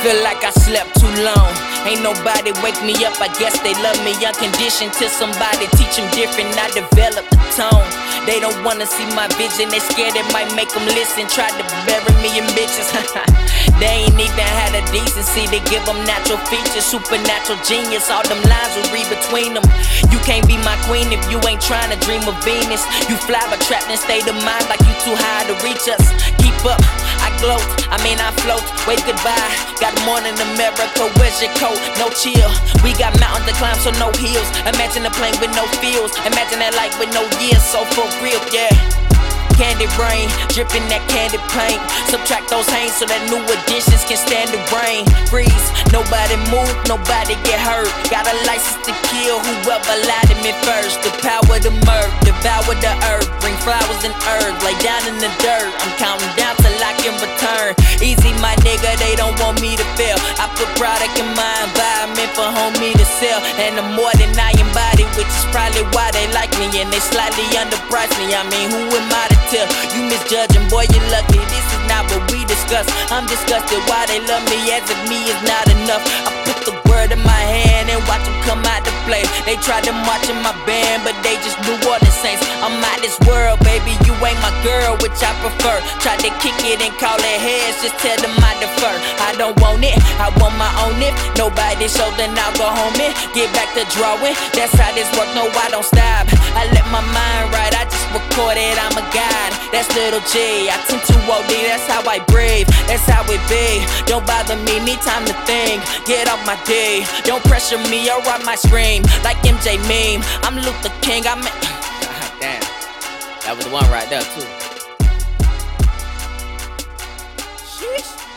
Feel like I slept too long. Ain't nobody wake me up. I guess they love me unconditioned till somebody teach them different. I develop the tone. They don't wanna see my vision. They scared it might make them listen. Tried to bury me in bitches. they ain't even had a decency to give them natural features. Supernatural genius. All them lines will read between them. You can't be my queen if you ain't trying to dream of Venus. You fly but trapped in state of mind like you too high to reach us. Keep up. I gloat, I mean I float, wave goodbye. Got morning America, where's your coat? No chill. We got mountains to climb, so no hills. Imagine a plane with no fields. Imagine that life with no years, so for real, yeah candy rain, dripping that candy paint. Subtract those hands so that new additions can stand the rain. Freeze, nobody move, nobody get hurt. Got a license to kill whoever lied to me first. The power to murder, devour the earth, bring flowers and herbs, lay down in the dirt. I'm counting down till I can return. Easy, my nigga, they don't want me to fail. I put product in my environment for homie to sell, and the more than I embody, which is probably why they like me, and they slightly underprice me. I mean, who am I to tell. You misjudging, boy, you lucky. This is not what we discuss. I'm disgusted why they love me as if me is not enough. I put the word in my hand and watch them come out to play. They tried to march in my band, but they just New Orleans Saints. I'm out this world, baby. You ain't my girl, which I prefer. Tried to kick it and call it heads, just tell them I defer. I don't want it, I want my own it. Nobody so then I'll go home and get back to drawing. That's how this work, no, I don't stop. I let my mind right, I just record it that's little G. I tend to OD, that's how I breathe, that's how it be. Don't bother me, need time to think. Get off my D, don't pressure me or I might scream like MJ meme. I'm Luther King, I'm. Damn, that was the one right there, too. Sheesh.